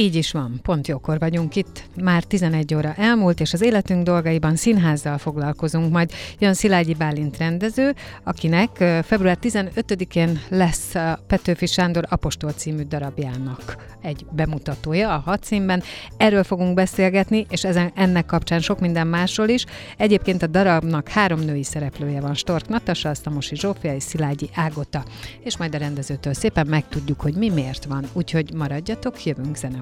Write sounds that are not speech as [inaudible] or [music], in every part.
Így is van, pont jókor vagyunk itt. Már 11 óra elmúlt, és az életünk dolgaiban színházzal foglalkozunk. Majd jön Szilágyi Bálint rendező, akinek február 15-én lesz Petőfi Sándor Apostol című darabjának egy bemutatója a hadszínben. Erről fogunk beszélgetni, és ezen, ennek kapcsán sok minden másról is. Egyébként a darabnak három női szereplője van, Stork Natasa, Asztamosi Zsófia és Szilágyi Ágota. És majd a rendezőtől szépen megtudjuk, hogy mi miért van. Úgyhogy maradjatok, jövünk zene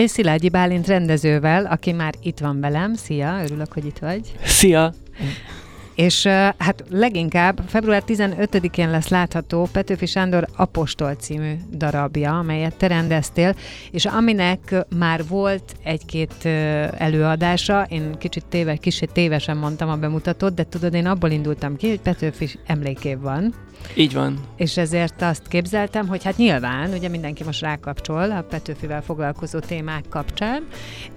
És Szilágyi Bálint rendezővel, aki már itt van velem. Szia, örülök, hogy itt vagy. Szia! És hát leginkább február 15-én lesz látható Petőfi Sándor Apostol című darabja, amelyet te rendeztél, és aminek már volt egy-két előadása, én kicsit téve, kicsit tévesen mondtam a bemutatót, de tudod, én abból indultam ki, hogy Petőfi emlékév van. Így van. És ezért azt képzeltem, hogy hát nyilván, ugye mindenki most rákapcsol a Petőfivel foglalkozó témák kapcsán,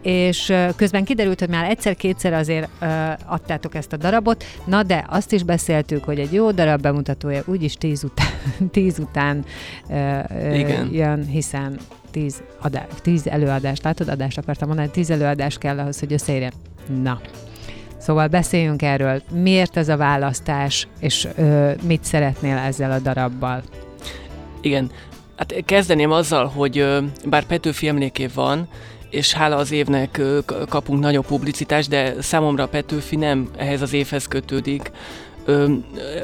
és közben kiderült, hogy már egyszer-kétszer azért uh, adtátok ezt a darabot, na de azt is beszéltük, hogy egy jó darab bemutatója úgyis tíz után, [laughs] tíz után uh, Igen. jön, hiszen tíz, adás, tíz előadást, látod, adást akartam mondani, tíz előadást kell ahhoz, hogy összeérjen. Na, Szóval beszéljünk erről. Miért ez a választás, és ö, mit szeretnél ezzel a darabbal? Igen, hát kezdeném azzal, hogy bár Petőfi emlékév van, és hála az évnek kapunk nagyobb publicitást, de számomra Petőfi nem ehhez az évhez kötődik, Ö,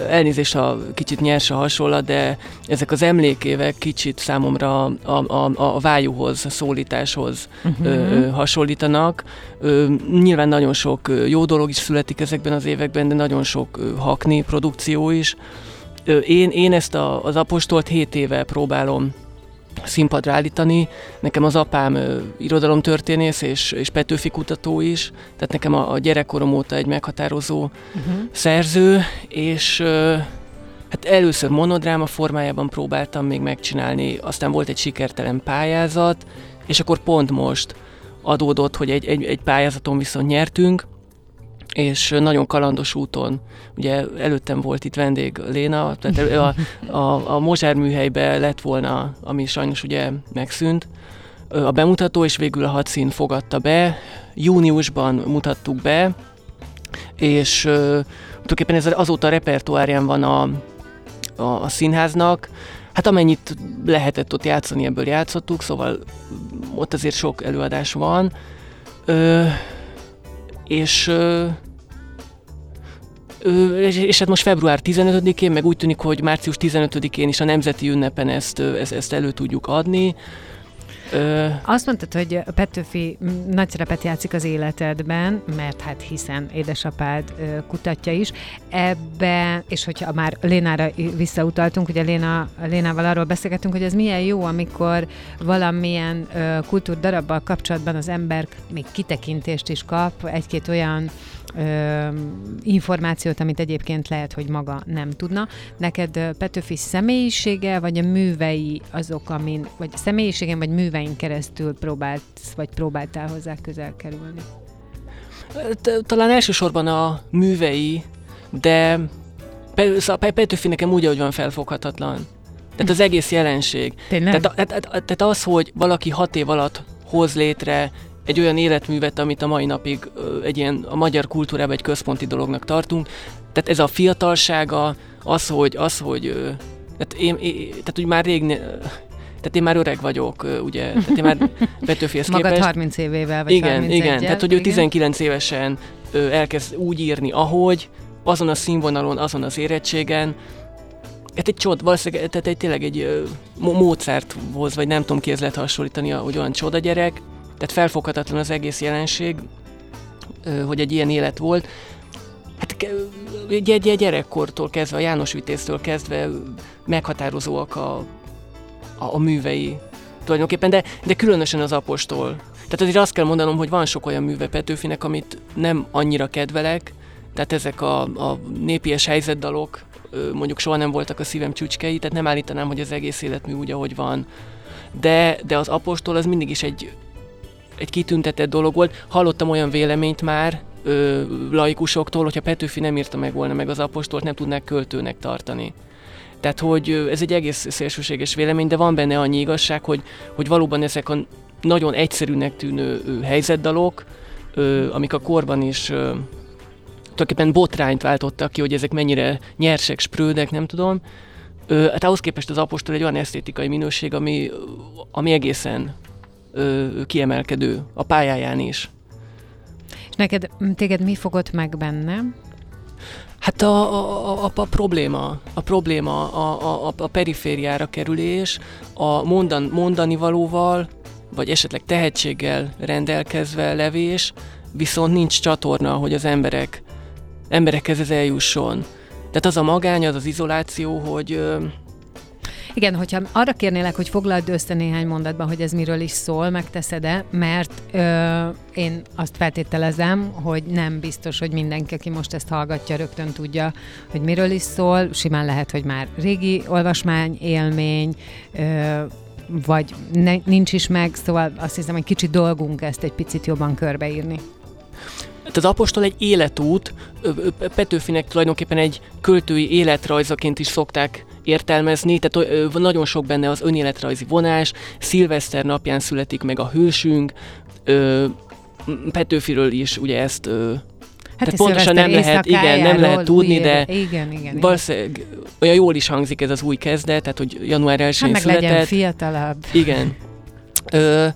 elnézést a kicsit nyers a hasonlat, de ezek az emlékévek kicsit számomra a, a, a vájúhoz, a szólításhoz uh-huh. ö, hasonlítanak. Ö, nyilván nagyon sok jó dolog is születik ezekben az években, de nagyon sok hakni produkció is. Ö, én, én ezt a, az apostolt 7 éve próbálom színpadra állítani. Nekem az apám ö, irodalomtörténész és, és Petőfi kutató is, tehát nekem a, a gyerekkorom óta egy meghatározó uh-huh. szerző, és ö, hát először monodráma formájában próbáltam még megcsinálni, aztán volt egy sikertelen pályázat, és akkor pont most adódott, hogy egy, egy, egy pályázaton viszont nyertünk, és nagyon kalandos úton, ugye előttem volt itt vendég Léna, tehát a, a, a Mozsár műhelybe lett volna, ami sajnos ugye megszűnt, a bemutató, és végül a hadszín fogadta be. Júniusban mutattuk be, és uh, tulajdonképpen ez azóta a repertoárján van a, a, a színháznak, Hát amennyit lehetett ott játszani, ebből játszottuk, szóval ott azért sok előadás van. Ö, és, és, és hát most február 15-én, meg úgy tűnik, hogy március 15-én is a Nemzeti Ünnepen ezt, ezt, ezt elő tudjuk adni. Ö... Azt mondtad, hogy Petőfi nagy szerepet játszik az életedben, mert hát hiszen édesapád kutatja is. Ebbe, és hogyha már Lénára visszautaltunk, ugye Léna, Lénával arról beszélgetünk, hogy ez milyen jó, amikor valamilyen kultúrdarabbal kapcsolatban az ember még kitekintést is kap, egy-két olyan ö, információt, amit egyébként lehet, hogy maga nem tudna. Neked Petőfi személyisége, vagy a művei azok, amin, vagy személyiségen, vagy művein keresztül próbált, vagy próbáltál hozzá közel kerülni? Talán elsősorban a művei, de szóval Petőfi nekem úgy, hogy van felfoghatatlan. Tehát az egész jelenség. Tényleg? Tehát, tehát, tehát az, hogy valaki hat év alatt hoz létre egy olyan életművet, amit a mai napig egy ilyen a magyar kultúrában egy központi dolognak tartunk. Tehát ez a fiatalsága, az, hogy, az, hogy ö, tehát én, én, tehát úgy már rég, tehát én már öreg vagyok, ugye, tehát én már [laughs] Petőfihez Magad képest. 30 évével, vagy igen, 31 igen, tehát hogy ő 19 évesen elkezd úgy írni, ahogy, azon a színvonalon, azon az érettségen, Hát egy csod, valószínűleg, tehát egy, tényleg egy Mozarthoz, vagy nem tudom kihez lehet hasonlítani, hogy olyan csoda gyerek, tehát felfoghatatlan az egész jelenség, hogy egy ilyen élet volt. Hát egy, gyerekkortól kezdve, a János Vitéztől kezdve meghatározóak a, a, a művei tulajdonképpen, de, de különösen az apostol. Tehát azért azt kell mondanom, hogy van sok olyan műve Petőfinek, amit nem annyira kedvelek, tehát ezek a, a népies helyzetdalok mondjuk soha nem voltak a szívem csücskei, tehát nem állítanám, hogy az egész életmű úgy, ahogy van. De, de az apostol az mindig is egy, egy kitüntetett dolog volt. Hallottam olyan véleményt már ö, laikusoktól, hogyha Petőfi nem írta meg volna meg az apostolt, nem tudnák költőnek tartani. Tehát, hogy ez egy egész szélsőséges vélemény, de van benne annyi igazság, hogy, hogy valóban ezek a nagyon egyszerűnek tűnő helyzetdalok, ö, amik a korban is ö, tulajdonképpen botrányt váltottak ki, hogy ezek mennyire nyersek, sprődek, nem tudom. Ö, hát ahhoz képest az apostol egy olyan esztétikai minőség, ami, ami egészen ö, kiemelkedő a pályáján is. És neked, téged mi fogott meg benne? Hát a, a, a, a probléma, a probléma, a, a, a perifériára kerülés, a mondan, mondani valóval, vagy esetleg tehetséggel rendelkezve levés, viszont nincs csatorna, hogy az emberek, emberekhez ez eljusson. Tehát az a magány, az az izoláció, hogy Igen, hogyha arra kérnélek, hogy foglald össze néhány mondatban, hogy ez miről is szól, megteszed-e, mert ö, én azt feltételezem, hogy nem biztos, hogy mindenki, aki most ezt hallgatja, rögtön tudja, hogy miről is szól. Simán lehet, hogy már régi olvasmány, élmény, ö, vagy ne, nincs is meg, szóval azt hiszem, hogy kicsit dolgunk ezt egy picit jobban körbeírni. Hát az apostol egy életút, Petőfinek tulajdonképpen egy költői életrajzaként is szokták értelmezni, tehát nagyon sok benne az önéletrajzi vonás, szilveszter napján születik meg a hősünk, ö, Petőfiről is ugye ezt ö, Hát Tehát pontosan nem lehet- igen, nem lehet tudni, de Igen, igen, igen. valószínűleg olyan jól is hangzik ez az új kezdet, tehát hogy január 1-én Hát meg legyen született. fiatalabb. Igen. Ö,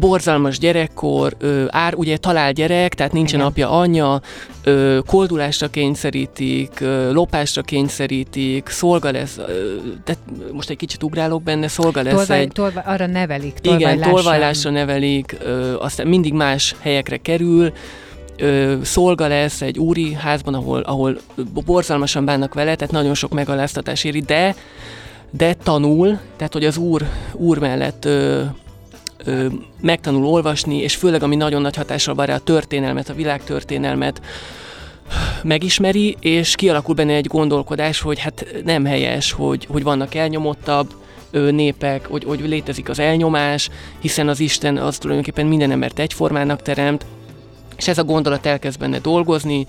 borzalmas gyerekkor, ö, ár, ugye talál gyerek, tehát nincsen Igen. apja, anyja, ö, koldulásra kényszerítik, ö, lopásra kényszerítik, szolga lesz, ö, tehát most egy kicsit ugrálok benne, szolga lesz Tolvaj, egy... tolvaj, arra nevelik, Igen, tolvajlásra. tolvajlásra nevelik, ö, aztán mindig más helyekre kerül, ö, szolga lesz egy úri házban, ahol, ahol borzalmasan bánnak vele, tehát nagyon sok megaláztatás éri, de, de tanul, tehát hogy az úr, úr mellett ö, ö, megtanul olvasni, és főleg ami nagyon nagy hatással van rá a történelmet, a világtörténelmet, megismeri, és kialakul benne egy gondolkodás, hogy hát nem helyes, hogy, hogy vannak elnyomottabb népek, hogy, hogy létezik az elnyomás, hiszen az Isten az tulajdonképpen minden embert egyformának teremt, és ez a gondolat elkezd benne dolgozni,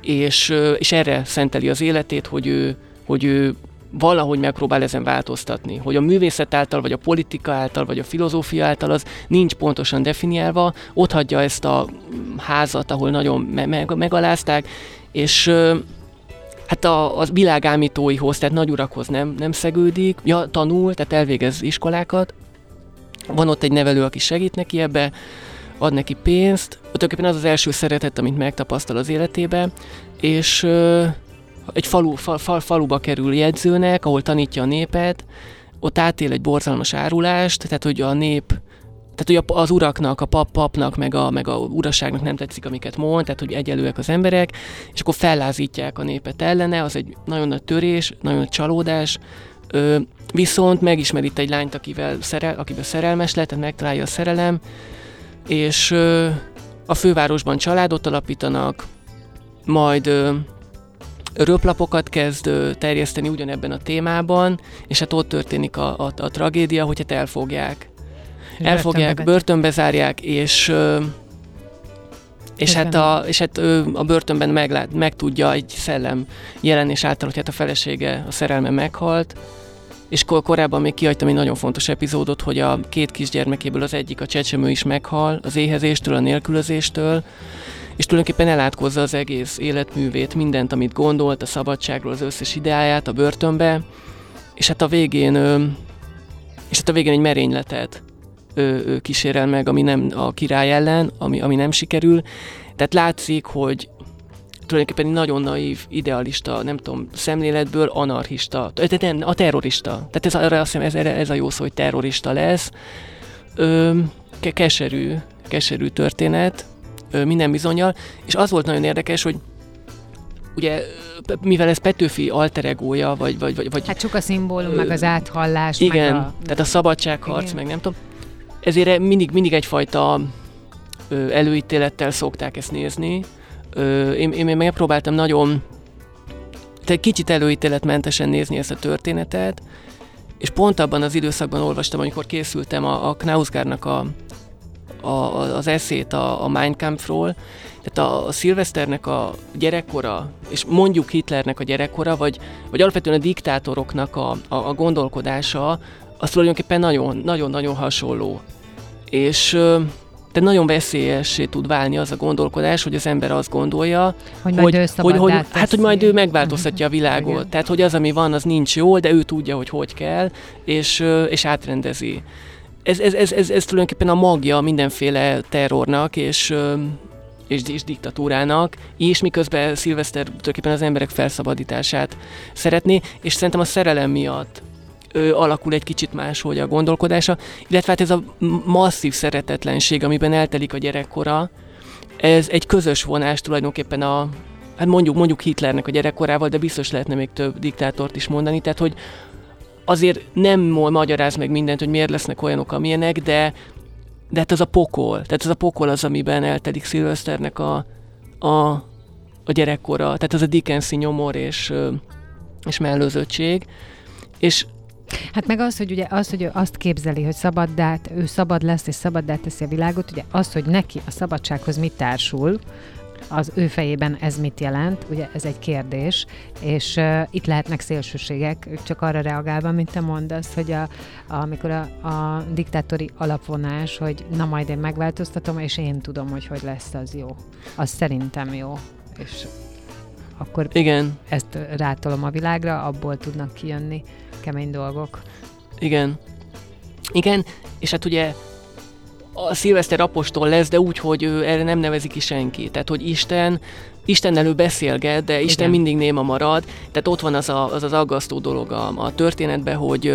és, és erre szenteli az életét, hogy ő, hogy ő valahogy megpróbál ezen változtatni. Hogy a művészet által, vagy a politika által, vagy a filozófia által az nincs pontosan definiálva, ott hagyja ezt a mm, házat, ahol nagyon me- meg- megalázták, és hát a, az világámítóihoz, tehát nagyurakhoz nem, nem szegődik, ja, tanul, tehát elvégez iskolákat, van ott egy nevelő, aki segít neki ebbe, ad neki pénzt, tulajdonképpen az az első szeretet, amit megtapasztal az életébe, és egy falu, fal, fal, faluba kerül jegyzőnek, ahol tanítja a népet, ott átél egy borzalmas árulást, tehát hogy a nép, tehát hogy az uraknak, a pap, papnak, meg a, meg a uraságnak nem tetszik, amiket mond, tehát hogy egyelőek az emberek, és akkor fellázítják a népet ellene, az egy nagyon nagy törés, nagyon nagy csalódás, Ö, viszont megismer itt egy lányt, akivel, szerel, akivel szerelmes lett, tehát megtalálja a szerelem, és ö, a fővárosban családot alapítanak, majd ö, röplapokat kezd terjeszteni ugyanebben a témában, és hát ott történik a, a, a tragédia, hogy hát elfogják. Elfogják, Börtönbe börtönbe zárják, és és hát, a, és hát ő a börtönben meglát, megtudja egy szellem jelenés által, hogy hát a felesége, a szerelme meghalt, és kor- korábban még kihagytam egy nagyon fontos epizódot, hogy a két kisgyermekéből az egyik, a csecsemő is meghal az éhezéstől, a nélkülözéstől, és tulajdonképpen elátkozza az egész életművét, mindent, amit gondolt, a szabadságról, az összes ideáját a börtönbe, és hát a végén, és hát a végén egy merényletet kísérel meg, ami nem a király ellen, ami, ami nem sikerül. Tehát látszik, hogy tulajdonképpen egy nagyon naív, idealista, nem tudom, szemléletből anarchista, de nem, a terrorista. Tehát ez, arra azt hiszem, ez, ez a jó szó, hogy terrorista lesz. Ö, keserű, keserű történet, minden bizonyal, és az volt nagyon érdekes, hogy ugye, mivel ez Petőfi alteregója, vagy, vagy, vagy, Hát sok a szimbólum, meg az áthallás, igen, meg a... tehát a szabadságharc, Igen. meg nem tudom. Ezért mindig, mindig egyfajta ö, előítélettel szokták ezt nézni. Ö, én, én megpróbáltam nagyon te kicsit előítéletmentesen nézni ezt a történetet, és pont abban az időszakban olvastam, amikor készültem a, a Knausgárnak a, a, az eszét a, a Mein Kampfról, tehát a, a Szilveszternek a gyerekkora, és mondjuk Hitlernek a gyerekkora, vagy, vagy alapvetően a diktátoroknak a, a, a gondolkodása, az tulajdonképpen nagyon- nagyon-nagyon hasonló. És de nagyon veszélyessé tud válni az a gondolkodás, hogy az ember azt gondolja, Hogy majd ő hogy, hogy, hát, hogy majd ő megváltoztatja a világot. Igen. Tehát, hogy az, ami van, az nincs jó, de ő tudja, hogy hogy kell, és, és átrendezi. Ez, ez, ez, ez, ez tulajdonképpen a magja mindenféle terrornak, és, és, és diktatúrának, és miközben Szilveszter tulajdonképpen az emberek felszabadítását szeretné, és szerintem a szerelem miatt ö, alakul egy kicsit máshogy a gondolkodása, illetve hát ez a masszív szeretetlenség, amiben eltelik a gyerekkora, ez egy közös vonás tulajdonképpen a, hát mondjuk, mondjuk Hitlernek a gyerekkorával, de biztos lehetne még több diktátort is mondani, tehát hogy azért nem magyaráz meg mindent, hogy miért lesznek olyanok, amilyenek, de, de hát az a pokol, tehát az a pokol az, amiben eltelik Szilveszternek a, a, a gyerekkora, tehát az a Dickensi nyomor és, és mellőzöttség, és Hát meg az, hogy ugye az, hogy ő azt képzeli, hogy szabaddá, ő szabad lesz és szabaddá teszi a világot, ugye az, hogy neki a szabadsághoz mit társul, az ő fejében ez mit jelent, ugye ez egy kérdés, és uh, itt lehetnek szélsőségek, csak arra reagálva, mint te mondasz, hogy a, amikor a, a diktátori alapvonás, hogy na majd én megváltoztatom, és én tudom, hogy hogy lesz az jó. Az szerintem jó. És akkor igen, ezt rátolom a világra, abból tudnak kijönni kemény dolgok. Igen. Igen, és hát ugye a szilveszter apostol lesz, de úgy, hogy ő erre nem nevezi ki senki. Tehát, hogy Isten, Istennel ő beszélget, de Isten Igen. mindig néma marad. Tehát ott van az a, az, az aggasztó dolog a, a történetben, hogy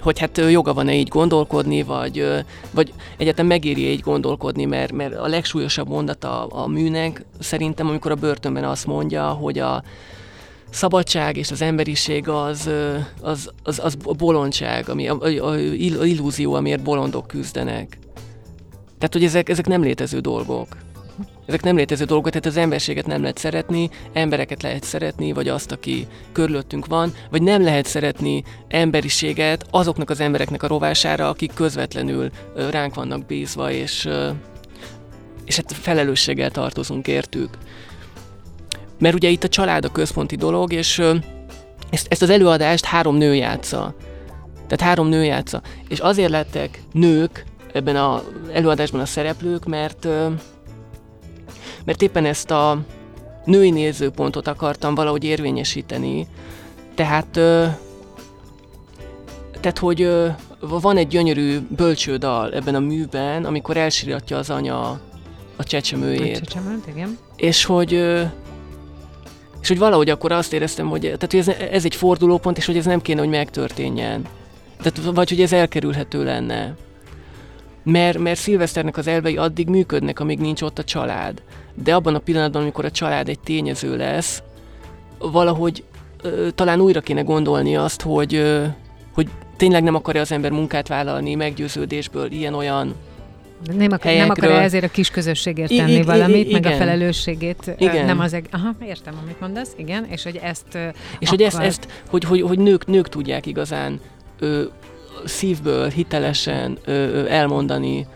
hogy hát joga van-e így gondolkodni, vagy, vagy egyáltalán megéri így gondolkodni, mert, mert a legsúlyosabb mondata a műnek szerintem, amikor a börtönben azt mondja, hogy a, szabadság és az emberiség az, az, az, az bolondság, ami, a, a, a ill- illúzió, amiért bolondok küzdenek. Tehát, hogy ezek, ezek nem létező dolgok. Ezek nem létező dolgok, tehát az emberséget nem lehet szeretni, embereket lehet szeretni, vagy azt, aki körülöttünk van, vagy nem lehet szeretni emberiséget azoknak az embereknek a rovására, akik közvetlenül ránk vannak bízva, és, és hát felelősséggel tartozunk értük mert ugye itt a család a központi dolog, és ezt, ezt az előadást három nő játsza. Tehát három nő játsza. És azért lettek nők ebben az előadásban a szereplők, mert, mert éppen ezt a női nézőpontot akartam valahogy érvényesíteni. Tehát, tehát hogy van egy gyönyörű bölcsődal ebben a műben, amikor elsiratja az anya a csecsemőjét Csecsemőt, igen. és hogy és hogy valahogy akkor azt éreztem, hogy, tehát, hogy ez, ez egy fordulópont, és hogy ez nem kéne, hogy megtörténjen. Tehát, vagy hogy ez elkerülhető lenne. Mert, mert Szilveszternek az elvei addig működnek, amíg nincs ott a család. De abban a pillanatban, amikor a család egy tényező lesz, valahogy ö, talán újra kéne gondolni azt, hogy, ö, hogy tényleg nem akarja az ember munkát vállalni meggyőződésből ilyen-olyan Nem, akar, nem helyekről. akar ezért a kis közösségért tenni i- i- valamit, meg a igen. felelősségét. Igen. Nem az eg- Aha, értem, amit mondasz, igen, és hogy ezt És hogy ezt, akar- ezt hogy, hogy, hogy nők, nők tudják igazán ö, szívből, hitelesen ö, ö, elmondani,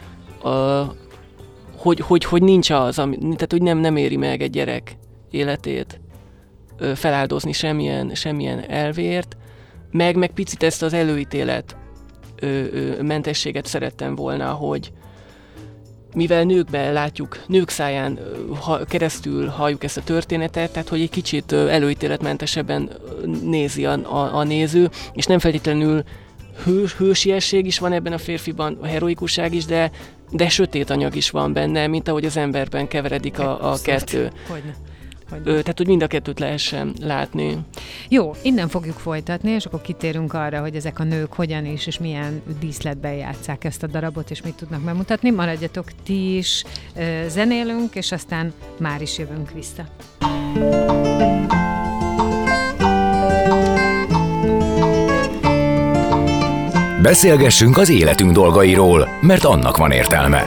ö, hogy, hogy, hogy nincs az, ami, tehát hogy nem, nem éri meg egy gyerek életét ö, feláldozni semmilyen, semmilyen elvért, meg, meg picit ezt az előítélet ö, ö, mentességet szerettem volna, hogy mivel nőkben látjuk, nők száján ha, keresztül halljuk ezt a történetet, tehát hogy egy kicsit előítéletmentesebben nézi a, a, a néző, és nem feltétlenül hő, hősiesség is van ebben a férfiban, a heroikusság is, de, de sötét anyag is van benne, mint ahogy az emberben keveredik a, a kettő. Hogyne. Ö, tehát, hogy mind a kettőt lehessen látni. Jó, innen fogjuk folytatni, és akkor kitérünk arra, hogy ezek a nők hogyan is, és milyen díszletben játszák ezt a darabot, és mit tudnak bemutatni. Maradjatok ti is, zenélünk, és aztán már is jövünk vissza. Beszélgessünk az életünk dolgairól, mert annak van értelme.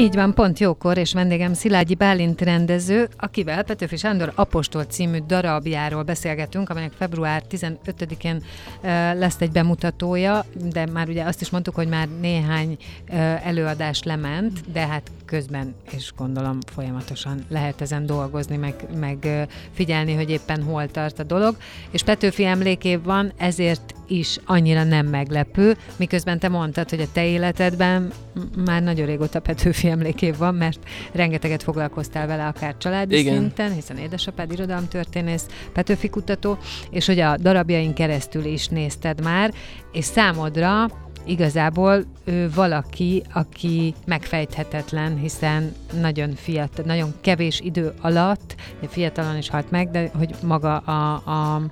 Így van, pont jókor, és vendégem Szilágyi Bálint rendező, akivel Petőfi Sándor Apostol című darabjáról beszélgetünk, amelynek február 15-én lesz egy bemutatója, de már ugye azt is mondtuk, hogy már néhány előadás lement, de hát közben, és gondolom folyamatosan lehet ezen dolgozni, meg, meg figyelni, hogy éppen hol tart a dolog. És Petőfi emlékév van, ezért is annyira nem meglepő, miközben te mondtad, hogy a te életedben már nagyon régóta Petőfi emlékév van, mert rengeteget foglalkoztál vele akár családi Igen. szinten, hiszen édesapád irodalomtörténész, Petőfi kutató, és hogy a darabjain keresztül is nézted már, és számodra igazából ő valaki, aki megfejthetetlen, hiszen nagyon fiatal, nagyon kevés idő alatt, fiatalon is halt meg, de hogy maga a, a,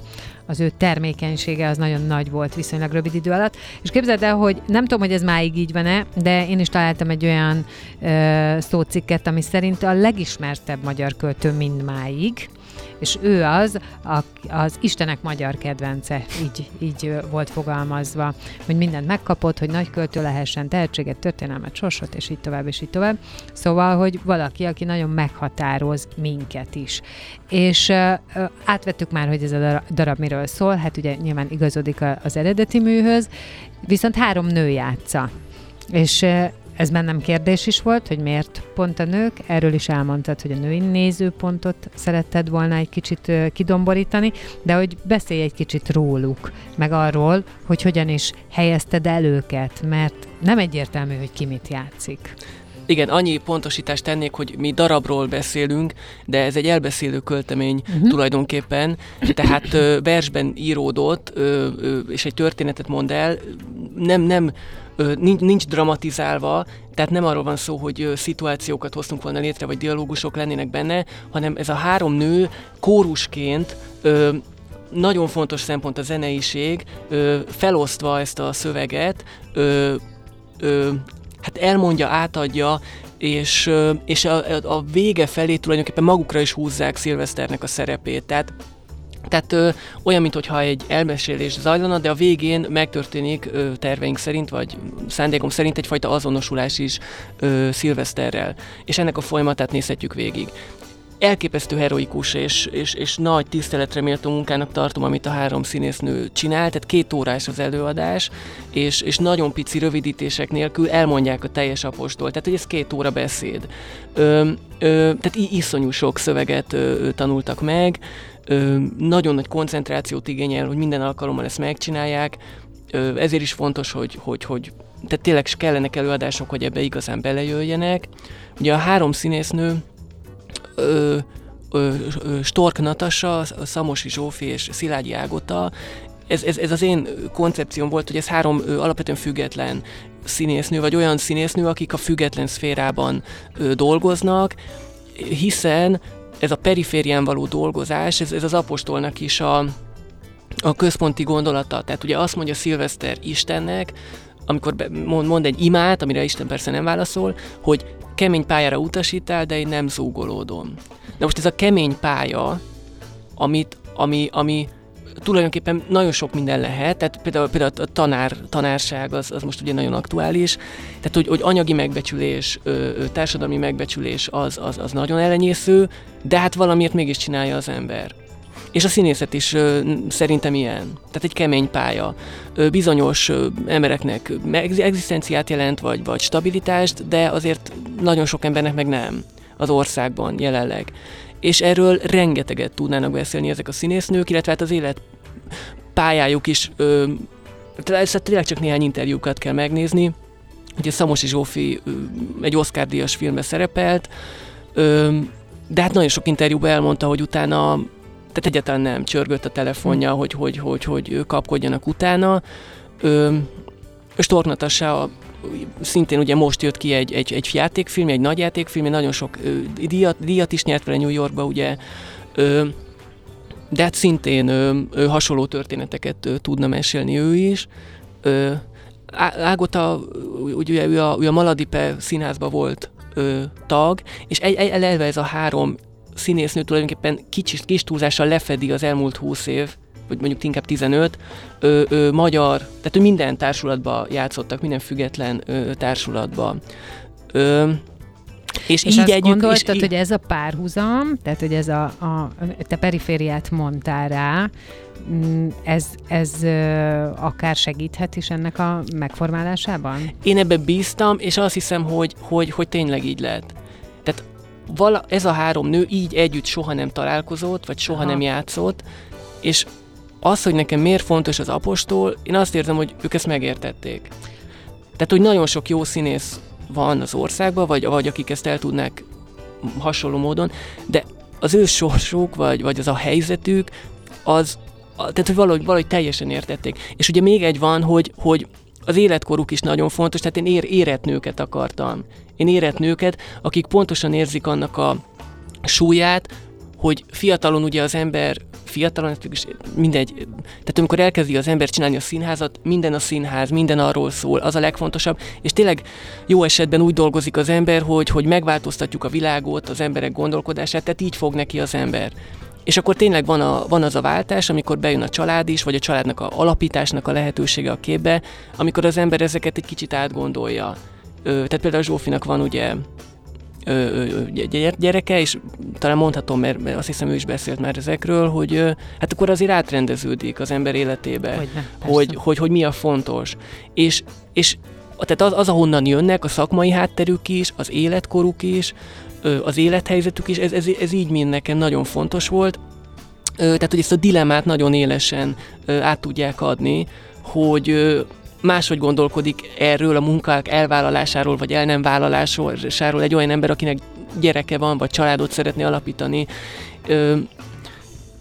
az ő termékenysége az nagyon nagy volt viszonylag rövid idő alatt. És képzeld el, hogy nem tudom, hogy ez máig így van-e, de én is találtam egy olyan ö, szócikket, ami szerint a legismertebb magyar költő mindmáig, és ő az, a, az Istenek magyar kedvence, így, így volt fogalmazva, hogy mindent megkapott, hogy nagy költő lehessen, tehetséget, történelmet, sorsot, és így tovább, és így tovább. Szóval, hogy valaki, aki nagyon meghatároz minket is. És átvettük már, hogy ez a darab miről szól, hát ugye nyilván igazodik az eredeti műhöz, viszont három nő játsza. És ez bennem kérdés is volt, hogy miért pont a nők. Erről is elmondtad, hogy a női nézőpontot szeretted volna egy kicsit kidomborítani, de hogy beszélj egy kicsit róluk, meg arról, hogy hogyan is helyezted el őket, mert nem egyértelmű, hogy ki mit játszik. Igen, annyi pontosítást tennék, hogy mi darabról beszélünk, de ez egy elbeszélő költemény uh-huh. tulajdonképpen, tehát ö, versben íródott, ö, ö, és egy történetet mond el, nem, nem nincs, nincs dramatizálva, tehát nem arról van szó, hogy szituációkat hoztunk volna létre, vagy dialógusok lennének benne, hanem ez a három nő kórusként nagyon fontos szempont a zeneiség, felosztva ezt a szöveget, hát elmondja, átadja, és, és a, a vége felé tulajdonképpen magukra is húzzák Szilveszternek a szerepét. Tehát tehát ö, olyan, mintha egy elmesélés zajlana, de a végén megtörténik ö, terveink szerint, vagy szándékom szerint egyfajta azonosulás is ö, szilveszterrel. És ennek a folyamatát nézhetjük végig. Elképesztő heroikus és, és, és nagy tiszteletre méltó munkának tartom, amit a három színésznő csinál, tehát két órás az előadás, és, és nagyon pici rövidítések nélkül elmondják a teljes apostol, tehát hogy ez két óra beszéd. Ö, ö, tehát iszonyú sok szöveget ö, tanultak meg, ö, nagyon nagy koncentrációt igényel, hogy minden alkalommal ezt megcsinálják, ö, ezért is fontos, hogy, hogy, hogy tehát tényleg kellenek előadások, hogy ebbe igazán belejöjjenek. Ugye a három színésznő, ö, ö, ö, Stork Natasa, Szamosi Zsófi és Szilágyi Ágota, ez, ez, ez az én koncepcióm volt, hogy ez három ö, alapvetően független színésznő, vagy olyan színésznő, akik a független szférában ö, dolgoznak, hiszen ez a periférián való dolgozás, ez, ez az apostolnak is a, a központi gondolata. Tehát ugye azt mondja Szilveszter Istennek, amikor be, mond, mond egy imát, amire Isten persze nem válaszol, hogy kemény pályára utasítál, de én nem zúgolódom. Na most ez a kemény pálya, amit, ami, ami tulajdonképpen nagyon sok minden lehet, tehát például, például a tanár, tanárság az, az most ugye nagyon aktuális, tehát hogy, hogy anyagi megbecsülés, társadalmi megbecsülés az, az, az nagyon elenyésző, de hát valamiért mégis csinálja az ember. És a színészet is ö, szerintem ilyen. Tehát egy kemény pálya. Ö, bizonyos ö, embereknek egzisztenciát jelent, vagy, vagy stabilitást, de azért nagyon sok embernek meg nem az országban jelenleg. És erről rengeteget tudnának beszélni ezek a színésznők, illetve hát az élet pályájuk is, ö, tehát tényleg csak néhány interjúkat kell megnézni. Ugye Szamosi Zsófi ö, egy Oscar-díjas filmben szerepelt, ö, de hát nagyon sok interjúban elmondta, hogy utána tehát egyáltalán nem csörgött a telefonja, hogy, hogy, hogy, hogy kapkodjanak utána. Ö, Stork Natasha szintén ugye most jött ki egy, egy, egy játékfilm, egy nagy játékfilm, nagyon sok ö, díjat, díjat is nyert vele New Yorkba, ugye, ö, de hát szintén ö, ö, hasonló történeteket ö, tudna mesélni ő is. Ö, Ágota, ugye ő a, ő a Maladipe színházban volt ö, tag, és egy, egy, eleve ez a három színésznő tulajdonképpen kicsit kis túlzással lefedi az elmúlt 20 év, vagy mondjuk inkább 15, ö, ö, magyar, tehát ő minden társulatba játszottak, minden független ö, társulatba. Ö, és, és így azt együtt, gondoltad, és hogy ez a párhuzam, tehát hogy ez a, a te perifériát mondtál rá, mm, ez, ez akár segíthet is ennek a megformálásában? Én ebbe bíztam, és azt hiszem, hogy, hogy, hogy tényleg így lehet. Tehát vala, ez a három nő így együtt soha nem találkozott, vagy soha Aha. nem játszott, és az, hogy nekem miért fontos az apostol, én azt érzem, hogy ők ezt megértették. Tehát, hogy nagyon sok jó színész van az országban, vagy, vagy akik ezt el tudnák hasonló módon, de az ő sorsuk, vagy, vagy az a helyzetük, az, tehát, hogy valahogy, valahogy teljesen értették. És ugye még egy van, hogy, hogy az életkoruk is nagyon fontos, tehát én ér, érett nőket akartam. Én érett nőket, akik pontosan érzik annak a súlyát, hogy fiatalon ugye az ember, fiatalon, is mindegy, tehát amikor elkezdi az ember csinálni a színházat, minden a színház, minden arról szól, az a legfontosabb, és tényleg jó esetben úgy dolgozik az ember, hogy, hogy megváltoztatjuk a világot, az emberek gondolkodását, tehát így fog neki az ember. És akkor tényleg van, a, van az a váltás, amikor bejön a család is, vagy a családnak a alapításnak a lehetősége a képbe, amikor az ember ezeket egy kicsit átgondolja. Ö, tehát például Zsófinak van ugye gyereke, és talán mondhatom, mert, azt hiszem ő is beszélt már ezekről, hogy hát akkor azért átrendeződik az ember életébe, hogy, hogy, hogy, hogy mi a fontos. És, és tehát az, az, ahonnan jönnek, a szakmai hátterük is, az életkoruk is, az élethelyzetük is, ez, ez, ez így mind nekem nagyon fontos volt. Tehát, hogy ezt a dilemmát nagyon élesen át tudják adni, hogy máshogy gondolkodik erről a munkák elvállalásáról, vagy el nem vállalásáról egy olyan ember, akinek gyereke van, vagy családot szeretné alapítani.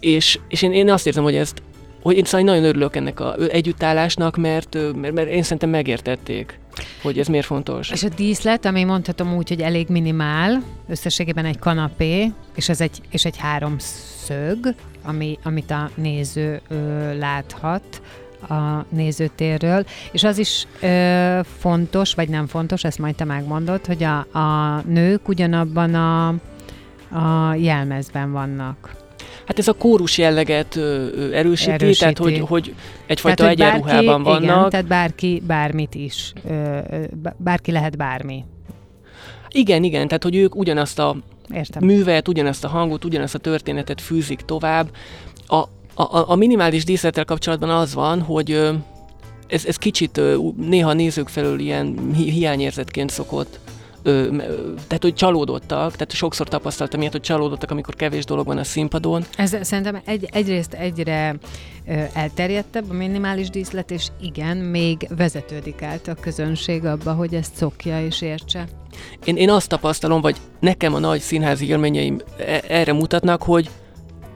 És, és én, én azt érzem, hogy ezt hogy én szóval nagyon örülök ennek a együttállásnak, mert, mert, mert én szerintem megértették hogy ez miért fontos. És a díszlet, ami mondhatom úgy, hogy elég minimál, összességében egy kanapé, és ez egy, és egy háromszög, ami, amit a néző ö, láthat a nézőtérről, és az is ö, fontos, vagy nem fontos, ezt majd te megmondod, hogy a, a nők ugyanabban a, a jelmezben vannak. Hát ez a kórus jelleget erősíti, erősíti, tehát hogy, hogy egyfajta tehát, hogy egyenruhában bárki, vannak. Igen, tehát bárki bármit is, bárki lehet bármi. Igen, igen, tehát hogy ők ugyanazt a Értem. művet, ugyanazt a hangot, ugyanazt a történetet fűzik tovább. A, a, a minimális díszlettel kapcsolatban az van, hogy ez, ez kicsit néha nézők felől ilyen hi- hiányérzetként szokott ö, tehát hogy csalódottak, tehát sokszor tapasztaltam ilyet, hogy csalódottak, amikor kevés dolog van a színpadon. Ez szerintem egy, egyrészt egyre ö, elterjedtebb a minimális díszlet, és igen, még vezetődik át a közönség abba, hogy ezt szokja és értse. Én, én azt tapasztalom, vagy nekem a nagy színházi élményeim e, erre mutatnak, hogy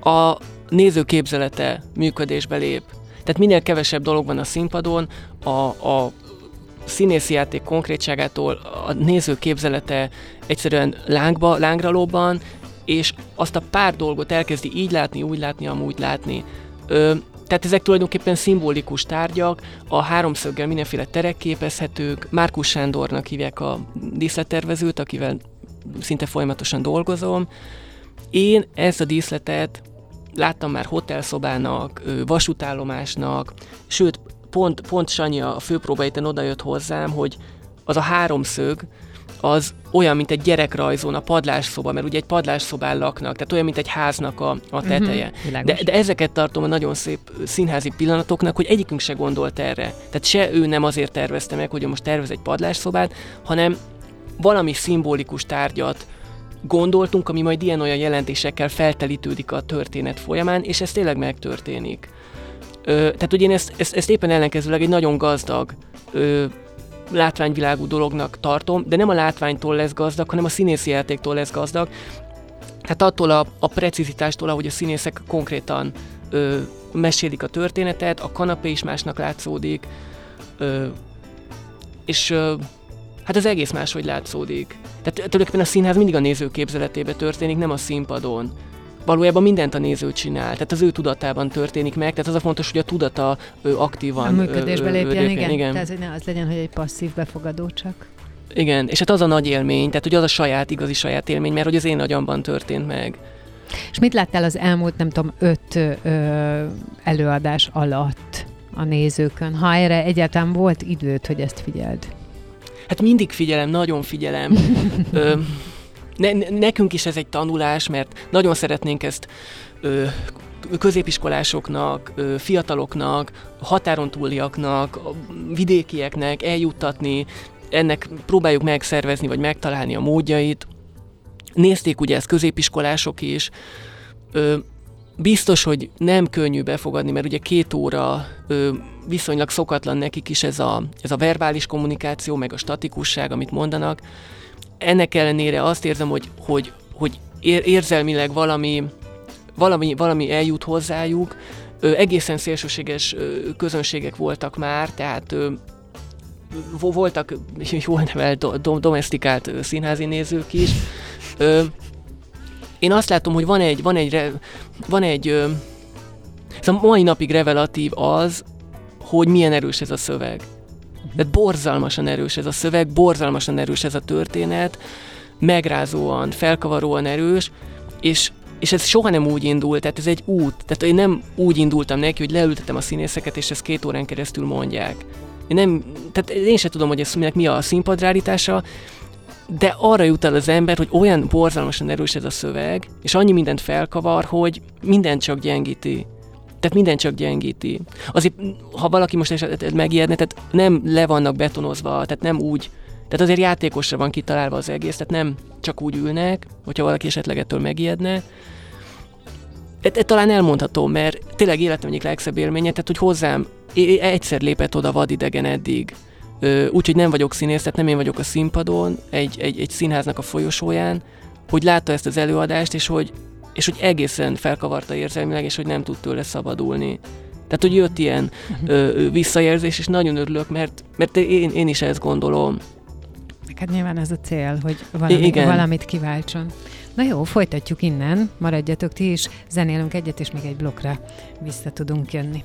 a néző képzelete működésbe lép. Tehát minél kevesebb dolog van a színpadon, a, a színészi játék konkrétságától a néző képzelete egyszerűen lángba, lángra lobban, és azt a pár dolgot elkezdi így látni, úgy látni, amúgy látni. Ö, tehát ezek tulajdonképpen szimbolikus tárgyak, a háromszöggel mindenféle terek képezhetők. Márkus Sándornak hívják a díszlettervezőt, akivel szinte folyamatosan dolgozom. Én ezt a díszletet láttam már hotelszobának, vasútállomásnak, sőt, pont, pont Sanyi a főpróbaiten odajött hozzám, hogy az a háromszög, az olyan, mint egy gyerekrajzón a padlásszoba, mert ugye egy padlásszobán laknak, tehát olyan, mint egy háznak a, a Mhm, teteje. világos. de, de ezeket tartom a nagyon szép színházi pillanatoknak, hogy egyikünk se gondolt erre. Tehát se ő nem azért tervezte meg, hogy most tervez egy padlásszobát, hanem valami szimbolikus tárgyat gondoltunk, ami majd ilyen-olyan jelentésekkel feltelítődik a történet folyamán, és ez tényleg megtörténik. Ö, tehát, hogy én ezt, ezt, ezt éppen ellenkezőleg egy nagyon gazdag ö, látványvilágú dolognak tartom, de nem a látványtól lesz gazdag, hanem a színészi játéktól lesz gazdag. Hát attól a, a precizitástól, ahogy a színészek konkrétan ö, mesélik a történetet, a kanapé is másnak látszódik, ö, és ö, hát az egész máshogy látszódik. Tehát tulajdonképpen a színház mindig a néző képzeletébe történik, nem a színpadon. Valójában mindent a néző csinál, tehát az ő tudatában történik meg, tehát az a fontos, hogy a tudata ő aktívan a működésbe ö, lépjen, igen. igen. Tehát, hogy ne az legyen, hogy egy passzív befogadó csak. Igen, és hát az a nagy élmény, tehát hogy az a saját, igazi saját élmény, mert hogy az én agyamban történt meg. És mit láttál az elmúlt, nem tudom, öt ö, előadás alatt a nézőkön? Ha erre egyáltalán volt időt, hogy ezt figyeld? Hát mindig figyelem, nagyon figyelem. [laughs] Ö, ne, ne- nekünk is ez egy tanulás, mert nagyon szeretnénk ezt ö, középiskolásoknak, ö, fiataloknak, határon túliaknak, vidékieknek eljuttatni, ennek próbáljuk megszervezni, vagy megtalálni a módjait. Nézték ugye ezt középiskolások is. Ö, biztos, hogy nem könnyű befogadni, mert ugye két óra ö, viszonylag szokatlan nekik is ez a, ez a verbális kommunikáció, meg a statikusság, amit mondanak. Ennek ellenére azt érzem, hogy, hogy, hogy ér, érzelmileg valami, valami, valami eljut hozzájuk. Ö, egészen szélsőséges ö, közönségek voltak már, tehát ö, vo- voltak [laughs] jól nevelt, do, do, domestikált színházi nézők is. Ö, én azt látom, hogy van egy, van egy, van egy a mai napig revelatív az, hogy milyen erős ez a szöveg. Tehát borzalmasan erős ez a szöveg, borzalmasan erős ez a történet, megrázóan, felkavaróan erős, és, és ez soha nem úgy indult, tehát ez egy út. Tehát én nem úgy indultam neki, hogy leültetem a színészeket, és ezt két órán keresztül mondják. Én nem, tehát én sem tudom, hogy ez mi a színpadrállítása, de arra jut el az ember, hogy olyan borzalmasan erős ez a szöveg, és annyi mindent felkavar, hogy mindent csak gyengíti. Tehát minden csak gyengíti. Azért, ha valaki most esetleg megijedne, tehát nem le vannak betonozva, tehát nem úgy, tehát azért játékosra van kitalálva az egész, tehát nem csak úgy ülnek, hogyha valaki esetleg ettől megijedne. E, e, talán elmondható, mert tényleg életem egyik legszebb élménye, tehát hogy hozzám egyszer lépett oda vadidegen eddig, úgyhogy nem vagyok színész, tehát nem én vagyok a színpadon, egy, egy, egy színháznak a folyosóján, hogy látta ezt az előadást, és hogy, és hogy egészen felkavarta érzelmileg, és hogy nem tud tőle szabadulni. Tehát, hogy jött ilyen ö, ö, visszajelzés, és nagyon örülök, mert, mert én, én is ezt gondolom. Hát nyilván ez a cél, hogy valami, igen. valamit kiváltson. Na jó, folytatjuk innen, maradjatok ti is, zenélünk egyet, és még egy blokkra vissza tudunk jönni.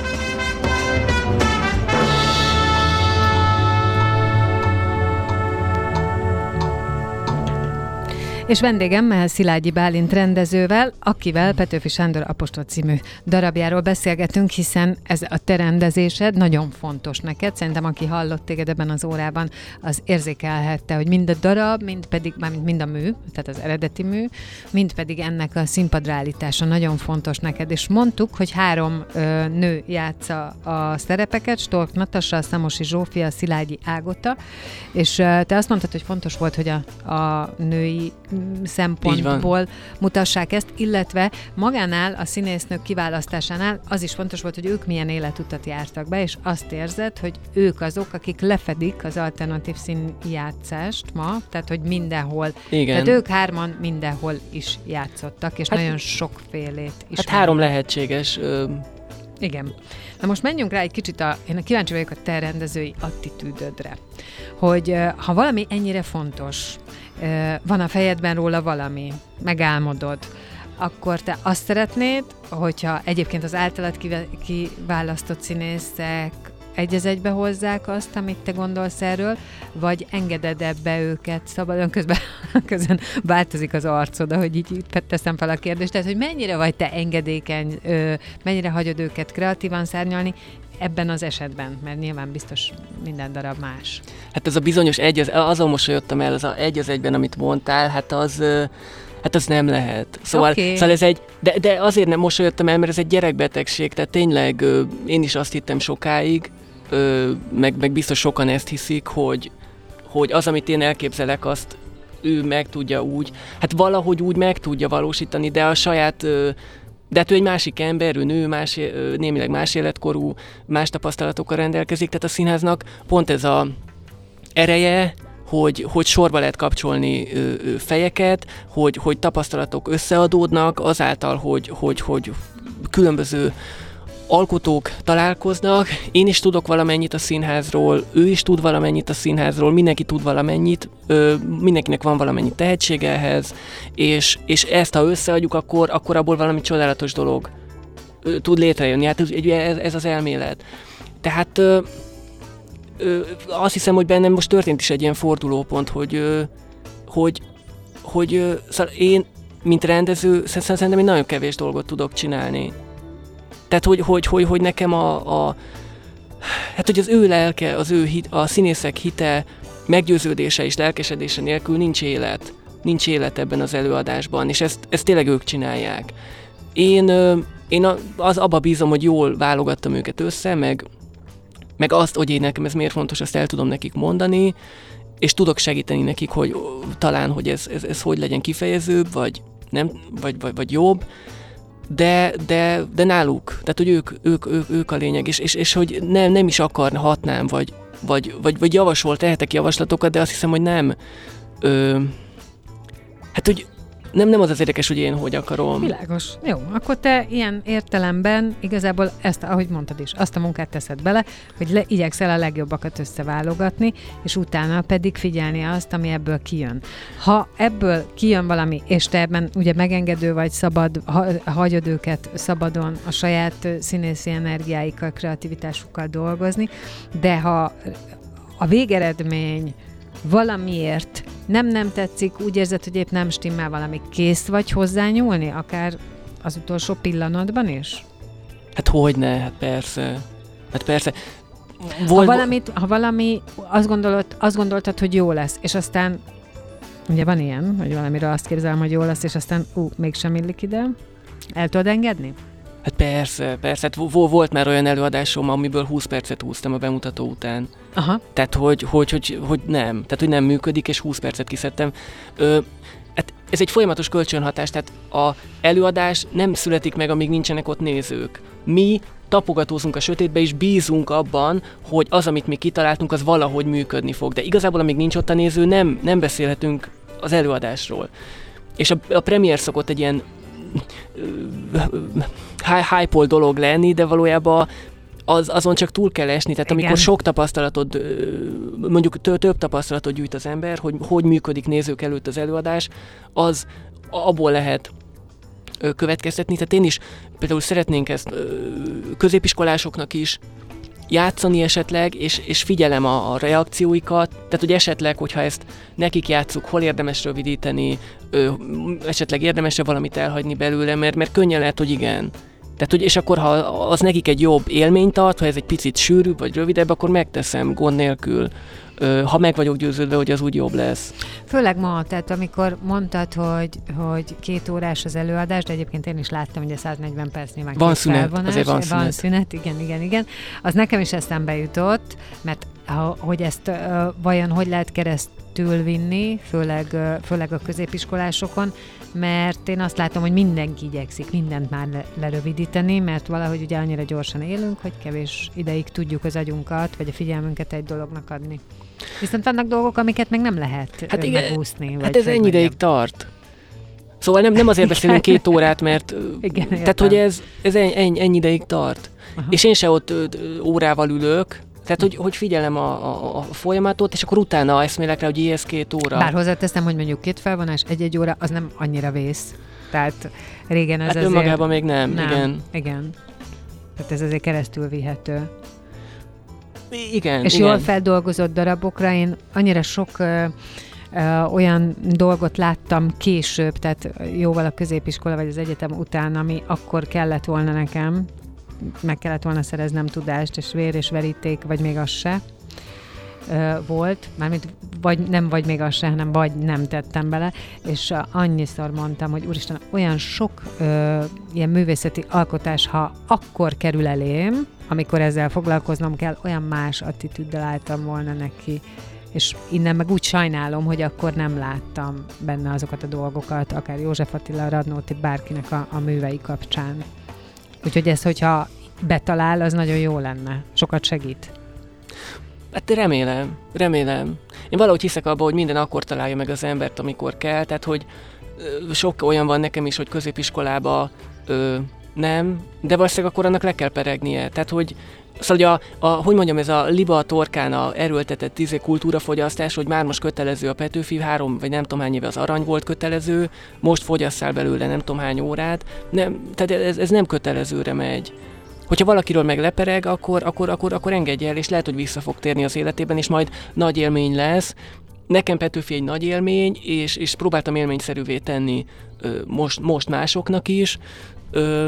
És vendégemmel Szilágyi Bálint rendezővel, akivel Petőfi Sándor Apostol című darabjáról beszélgetünk, hiszen ez a te rendezésed nagyon fontos neked. Szerintem, aki hallott téged ebben az órában, az érzékelhette, hogy mind a darab, mind pedig, mármint mind a mű, tehát az eredeti mű, mind pedig ennek a színpadrállítása nagyon fontos neked. És mondtuk, hogy három ö, nő játsza a szerepeket, Stork Natasa, Szamosi Zsófia, Szilágyi Ágota, és ö, te azt mondtad, hogy fontos volt, hogy a, a női szempontból mutassák ezt, illetve magánál, a színésznők kiválasztásánál az is fontos volt, hogy ők milyen életutat jártak be, és azt érzed, hogy ők azok, akik lefedik az alternatív színjátszást ma, tehát hogy mindenhol. Igen. Tehát ők hárman mindenhol is játszottak, és Hát- nagyon sokfélét is. Hát három lehetséges ö, Igen. Na most menjünk rá egy kicsit, a, én kíváncsi vagyok a te rendezői attitűdödre, hogy ha valami ennyire fontos, van a fejedben róla valami, megálmodod, akkor te azt szeretnéd, hogyha egyébként az általad kiválasztott színészek egy az egybe hozzák azt, amit te gondolsz erről, vagy engeded ebbe őket szabadon, közben, [laughs] közben változik az arcod, hogy így, így teszem fel a kérdést, tehát hogy mennyire vagy te engedékeny, mennyire hagyod őket kreatívan szárnyalni, ebben az esetben, mert nyilván biztos minden darab más. Hát ez a bizonyos egy, az, azon mosolyodtam el, az a egy az egyben, amit mondtál, hát az Hát az nem lehet. Szóval, okay. szóval ez egy, de, de azért nem mosolyodtam el, mert ez egy gyerekbetegség, tehát tényleg én is azt hittem sokáig, meg, meg biztos sokan ezt hiszik, hogy, hogy az, amit én elképzelek, azt ő meg tudja úgy, hát valahogy úgy meg tudja valósítani, de a saját de hát ő egy másik ember, ő nő, más, némileg más életkorú, más tapasztalatokkal rendelkezik, tehát a színháznak pont ez a ereje, hogy, hogy sorba lehet kapcsolni ö, fejeket, hogy, hogy tapasztalatok összeadódnak azáltal, hogy, hogy, hogy különböző alkotók találkoznak, én is tudok valamennyit a színházról, ő is tud valamennyit a színházról, mindenki tud valamennyit, ö, mindenkinek van valamennyi tehetsége ehhez, és, és ezt ha összeadjuk, akkor, akkor abból valami csodálatos dolog ö, tud létrejönni. Hát ez, ez az elmélet. Tehát ö, ö, azt hiszem, hogy bennem most történt is egy ilyen fordulópont, hogy, ö, hogy, hogy ö, szóval én, mint rendező, szerintem én nagyon kevés dolgot tudok csinálni tehát, hogy, hogy, hogy, hogy nekem a, a hát, hogy az ő lelke, az ő hit, a színészek hite, meggyőződése és lelkesedése nélkül nincs élet. Nincs élet ebben az előadásban, és ezt, ezt tényleg ők csinálják. Én, én az abba bízom, hogy jól válogattam őket össze, meg, meg azt, hogy én nekem ez miért fontos, azt el tudom nekik mondani, és tudok segíteni nekik, hogy talán, hogy ez, ez, ez hogy legyen kifejezőbb, vagy, nem, vagy, vagy, vagy jobb, de, de, de náluk, tehát hogy ők, ők, ők, ők a lényeg, és, és, és hogy nem, nem is akarhatnám, vagy, vagy, vagy, vagy javasol, tehetek javaslatokat, de azt hiszem, hogy nem. Ö, hát, hogy nem, nem az az érdekes, hogy én hogy akarom. Világos. Jó, akkor te ilyen értelemben igazából ezt, ahogy mondtad is, azt a munkát teszed bele, hogy le, igyekszel a legjobbakat összeválogatni, és utána pedig figyelni azt, ami ebből kijön. Ha ebből kijön valami, és te ebben ugye megengedő vagy szabad, ha, hagyod őket szabadon a saját színészi energiáikkal, kreativitásukkal dolgozni, de ha a végeredmény valamiért nem nem tetszik, úgy érzed, hogy épp nem stimmel valami, kész vagy hozzányúlni, akár az utolsó pillanatban is? Hát hogy ne, hát persze. Hát persze. Vol- ha, valamit, ha valami azt, gondolod, azt gondoltad, hogy jó lesz, és aztán ugye van ilyen, hogy valamiről azt képzelem, hogy jó lesz, és aztán ú, mégsem illik ide, el tudod engedni? Hát persze, persze. Hát volt már olyan előadásom, amiből 20 percet húztam a bemutató után. Aha. Tehát, hogy, hogy, hogy, hogy nem. Tehát, hogy nem működik, és 20 percet kiszedtem. Ö, hát ez egy folyamatos kölcsönhatás, tehát a előadás nem születik meg, amíg nincsenek ott nézők. Mi tapogatózunk a sötétbe, és bízunk abban, hogy az, amit mi kitaláltunk, az valahogy működni fog. De igazából, amíg nincs ott a néző, nem, nem beszélhetünk az előadásról. És a, a premier szokott egy ilyen hype dolog lenni, de valójában az, azon csak túl kell esni, tehát Igen. amikor sok tapasztalatod, mondjuk több tapasztalatot gyűjt az ember, hogy hogy működik nézők előtt az előadás, az abból lehet következtetni. Tehát én is például szeretnénk ezt középiskolásoknak is játszani esetleg, és, és figyelem a, a reakcióikat, tehát hogy esetleg, hogyha ezt nekik játszuk, hol érdemes rövidíteni, ö, esetleg érdemes-e valamit elhagyni belőle, mert, mert könnyen lehet, hogy igen. Tehát, hogy és akkor, ha az nekik egy jobb élményt tart, ha ez egy picit sűrűbb vagy rövidebb, akkor megteszem gond nélkül ha meg vagyok győződve, hogy az úgy jobb lesz. Főleg ma, tehát amikor mondtad, hogy, hogy két órás az előadás, de egyébként én is láttam, hogy a 140 perc nyilván van szünet, felvonás, azért van szünet. Van szünet, igen, igen, igen. Az nekem is eszembe jutott, mert hogy ezt uh, vajon hogy lehet keresztül vinni, főleg, uh, főleg a középiskolásokon, mert én azt látom, hogy mindenki igyekszik mindent már le- lerövidíteni, mert valahogy ugye annyira gyorsan élünk, hogy kevés ideig tudjuk az agyunkat, vagy a figyelmünket egy dolognak adni. Viszont vannak dolgok, amiket meg nem lehet hát igen, megúszni. Hát ez ennyi ideig tart. Szóval nem, nem azért beszélünk két órát, mert Igen, tehát, hogy ez, ez ennyi, ennyi, ideig tart. Aha. És én se ott órával ülök, tehát, hogy, hogy figyelem a, a, a folyamatot, és akkor utána eszmélek rá, hogy ez két óra. Bár hozzáteszem, hogy mondjuk két felvonás, egy-egy óra, az nem annyira vész. Tehát régen ez hát azért... önmagában még nem, nem, igen. igen. Tehát ez azért keresztül vihető. Igen, És igen. jól feldolgozott darabokra én annyira sok olyan dolgot láttam később, tehát jóval a középiskola vagy az egyetem után, ami akkor kellett volna nekem, meg kellett volna szereznem tudást, és vér és veríték, vagy még az se volt, mármint vagy nem vagy még az se, hanem vagy nem tettem bele, és annyiszor mondtam, hogy úristen, olyan sok ö, ilyen művészeti alkotás, ha akkor kerül elém, amikor ezzel foglalkoznom kell, olyan más attitűddel álltam volna neki, és innen meg úgy sajnálom, hogy akkor nem láttam benne azokat a dolgokat, akár József Attila, Radnóti, bárkinek a, a művei kapcsán. Úgyhogy ez, hogyha betalál, az nagyon jó lenne. Sokat segít. Hát remélem, remélem. Én valahogy hiszek abba, hogy minden akkor találja meg az embert, amikor kell, tehát hogy sok olyan van nekem is, hogy középiskolába nem, de valószínűleg akkor annak le kell peregnie. Tehát, hogy Szóval, hogy a, a, hogy mondjam, ez a liba a torkán a erőltetett izé kultúrafogyasztás, hogy már most kötelező a Petőfi, három vagy nem tudom hány éve az arany volt kötelező, most fogyasszál belőle nem tudom hány órát, nem, tehát ez, ez nem kötelezőre megy hogyha valakiről meg lepereg, akkor, akkor, akkor, akkor engedje el, és lehet, hogy vissza fog térni az életében, és majd nagy élmény lesz. Nekem Petőfi egy nagy élmény, és, és próbáltam élményszerűvé tenni most, most másoknak is, ö,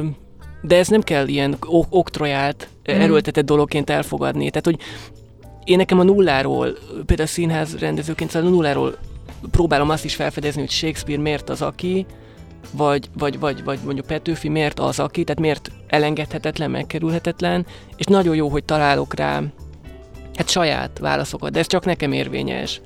de ez nem kell ilyen ok- oktrojált, Mhm. erőltetett dologként elfogadni. Tehát, hogy én nekem a nulláról, például színház rendezőként, szóval a nulláról próbálom azt is felfedezni, hogy Shakespeare miért az, aki, vagy, vagy, vagy, vagy mondjuk Petőfi miért az, aki, tehát miért elengedhetetlen, megkerülhetetlen, és nagyon jó, hogy találok rá hát saját válaszokat, de ez csak nekem érvényes.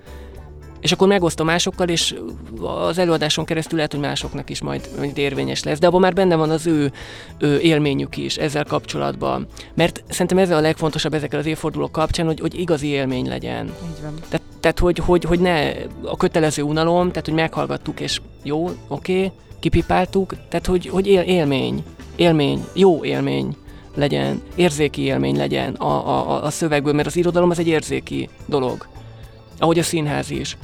És akkor megosztom másokkal, és az előadáson keresztül lehet, hogy másoknak is majd, majd érvényes lesz. De abban már benne van az ő, ő élményük is ezzel kapcsolatban. Mert szerintem ez a legfontosabb ezekkel az évfordulók kapcsán, hogy, hogy igazi élmény legyen. Így van. Tehát, tehát hogy, hogy, hogy ne a kötelező unalom, tehát hogy meghallgattuk, és jó, oké, okay, kipipáltuk, tehát hogy, hogy él, élmény, élmény, jó élmény legyen, érzéki élmény legyen a, a, a szövegből, mert az irodalom az egy érzéki dolog, ahogy a színház is.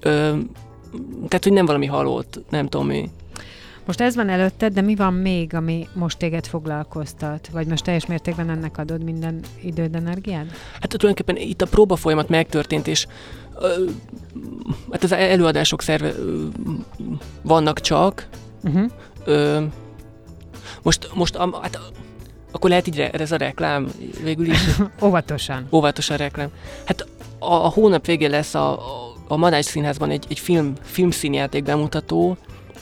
Ö, tehát, hogy nem valami halott, nem tudom mi. Most ez van előtted, de mi van még, ami most téged foglalkoztat? Vagy most teljes mértékben ennek adod minden időd, energiád? Hát tulajdonképpen itt a próba folyamat megtörtént, és ö, hát az előadások szerve ö, vannak csak, Uh-huh. Ö, most, most am, hát, akkor lehet így, re- ez a reklám végül is, [laughs] Óvatosan. óvatosan reklám. Hát a, hónap végén lesz a, a, Madács Színházban egy, egy film, filmszínjáték bemutató,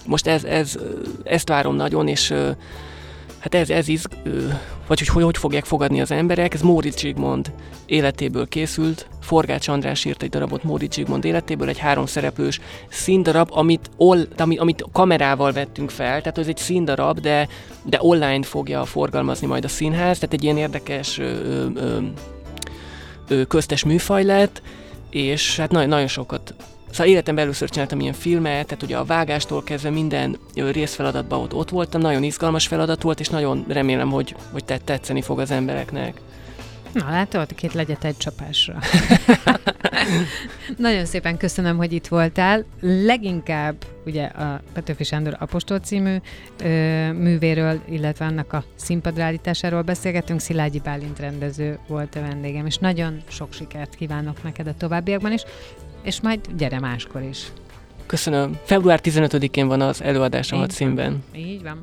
most ez, ez, ezt várom nagyon, és hát ez, ez izg, vagy hogy, hogy hogy fogják fogadni az emberek, ez Móricz Zsigmond életéből készült, Forgács András írt egy darabot Móricz Zsigmond életéből, egy három szereplős színdarab, amit, all, amit, amit kamerával vettünk fel, tehát ez egy színdarab, de, de online fogja forgalmazni majd a színház, tehát egy ilyen érdekes ö, ö, köztes műfaj lett, és hát nagyon, nagyon sokat Szóval életemben először csináltam ilyen filmet, tehát ugye a vágástól kezdve minden részfeladatban ott, ott voltam, nagyon izgalmas feladat volt, és nagyon remélem, hogy, hogy tetszeni fog az embereknek. Na látod, két legyet egy csapásra. [laughs] Nagyon szépen köszönöm, hogy itt voltál. Leginkább ugye a Petőfi Sándor Apostol című ö, művéről, illetve annak a színpadrállításáról beszélgetünk. Szilágyi Bálint rendező volt a vendégem, és nagyon sok sikert kívánok neked a továbbiakban is, és majd gyere máskor is. Köszönöm. Február 15-én van az előadás a Így hat van. Így van.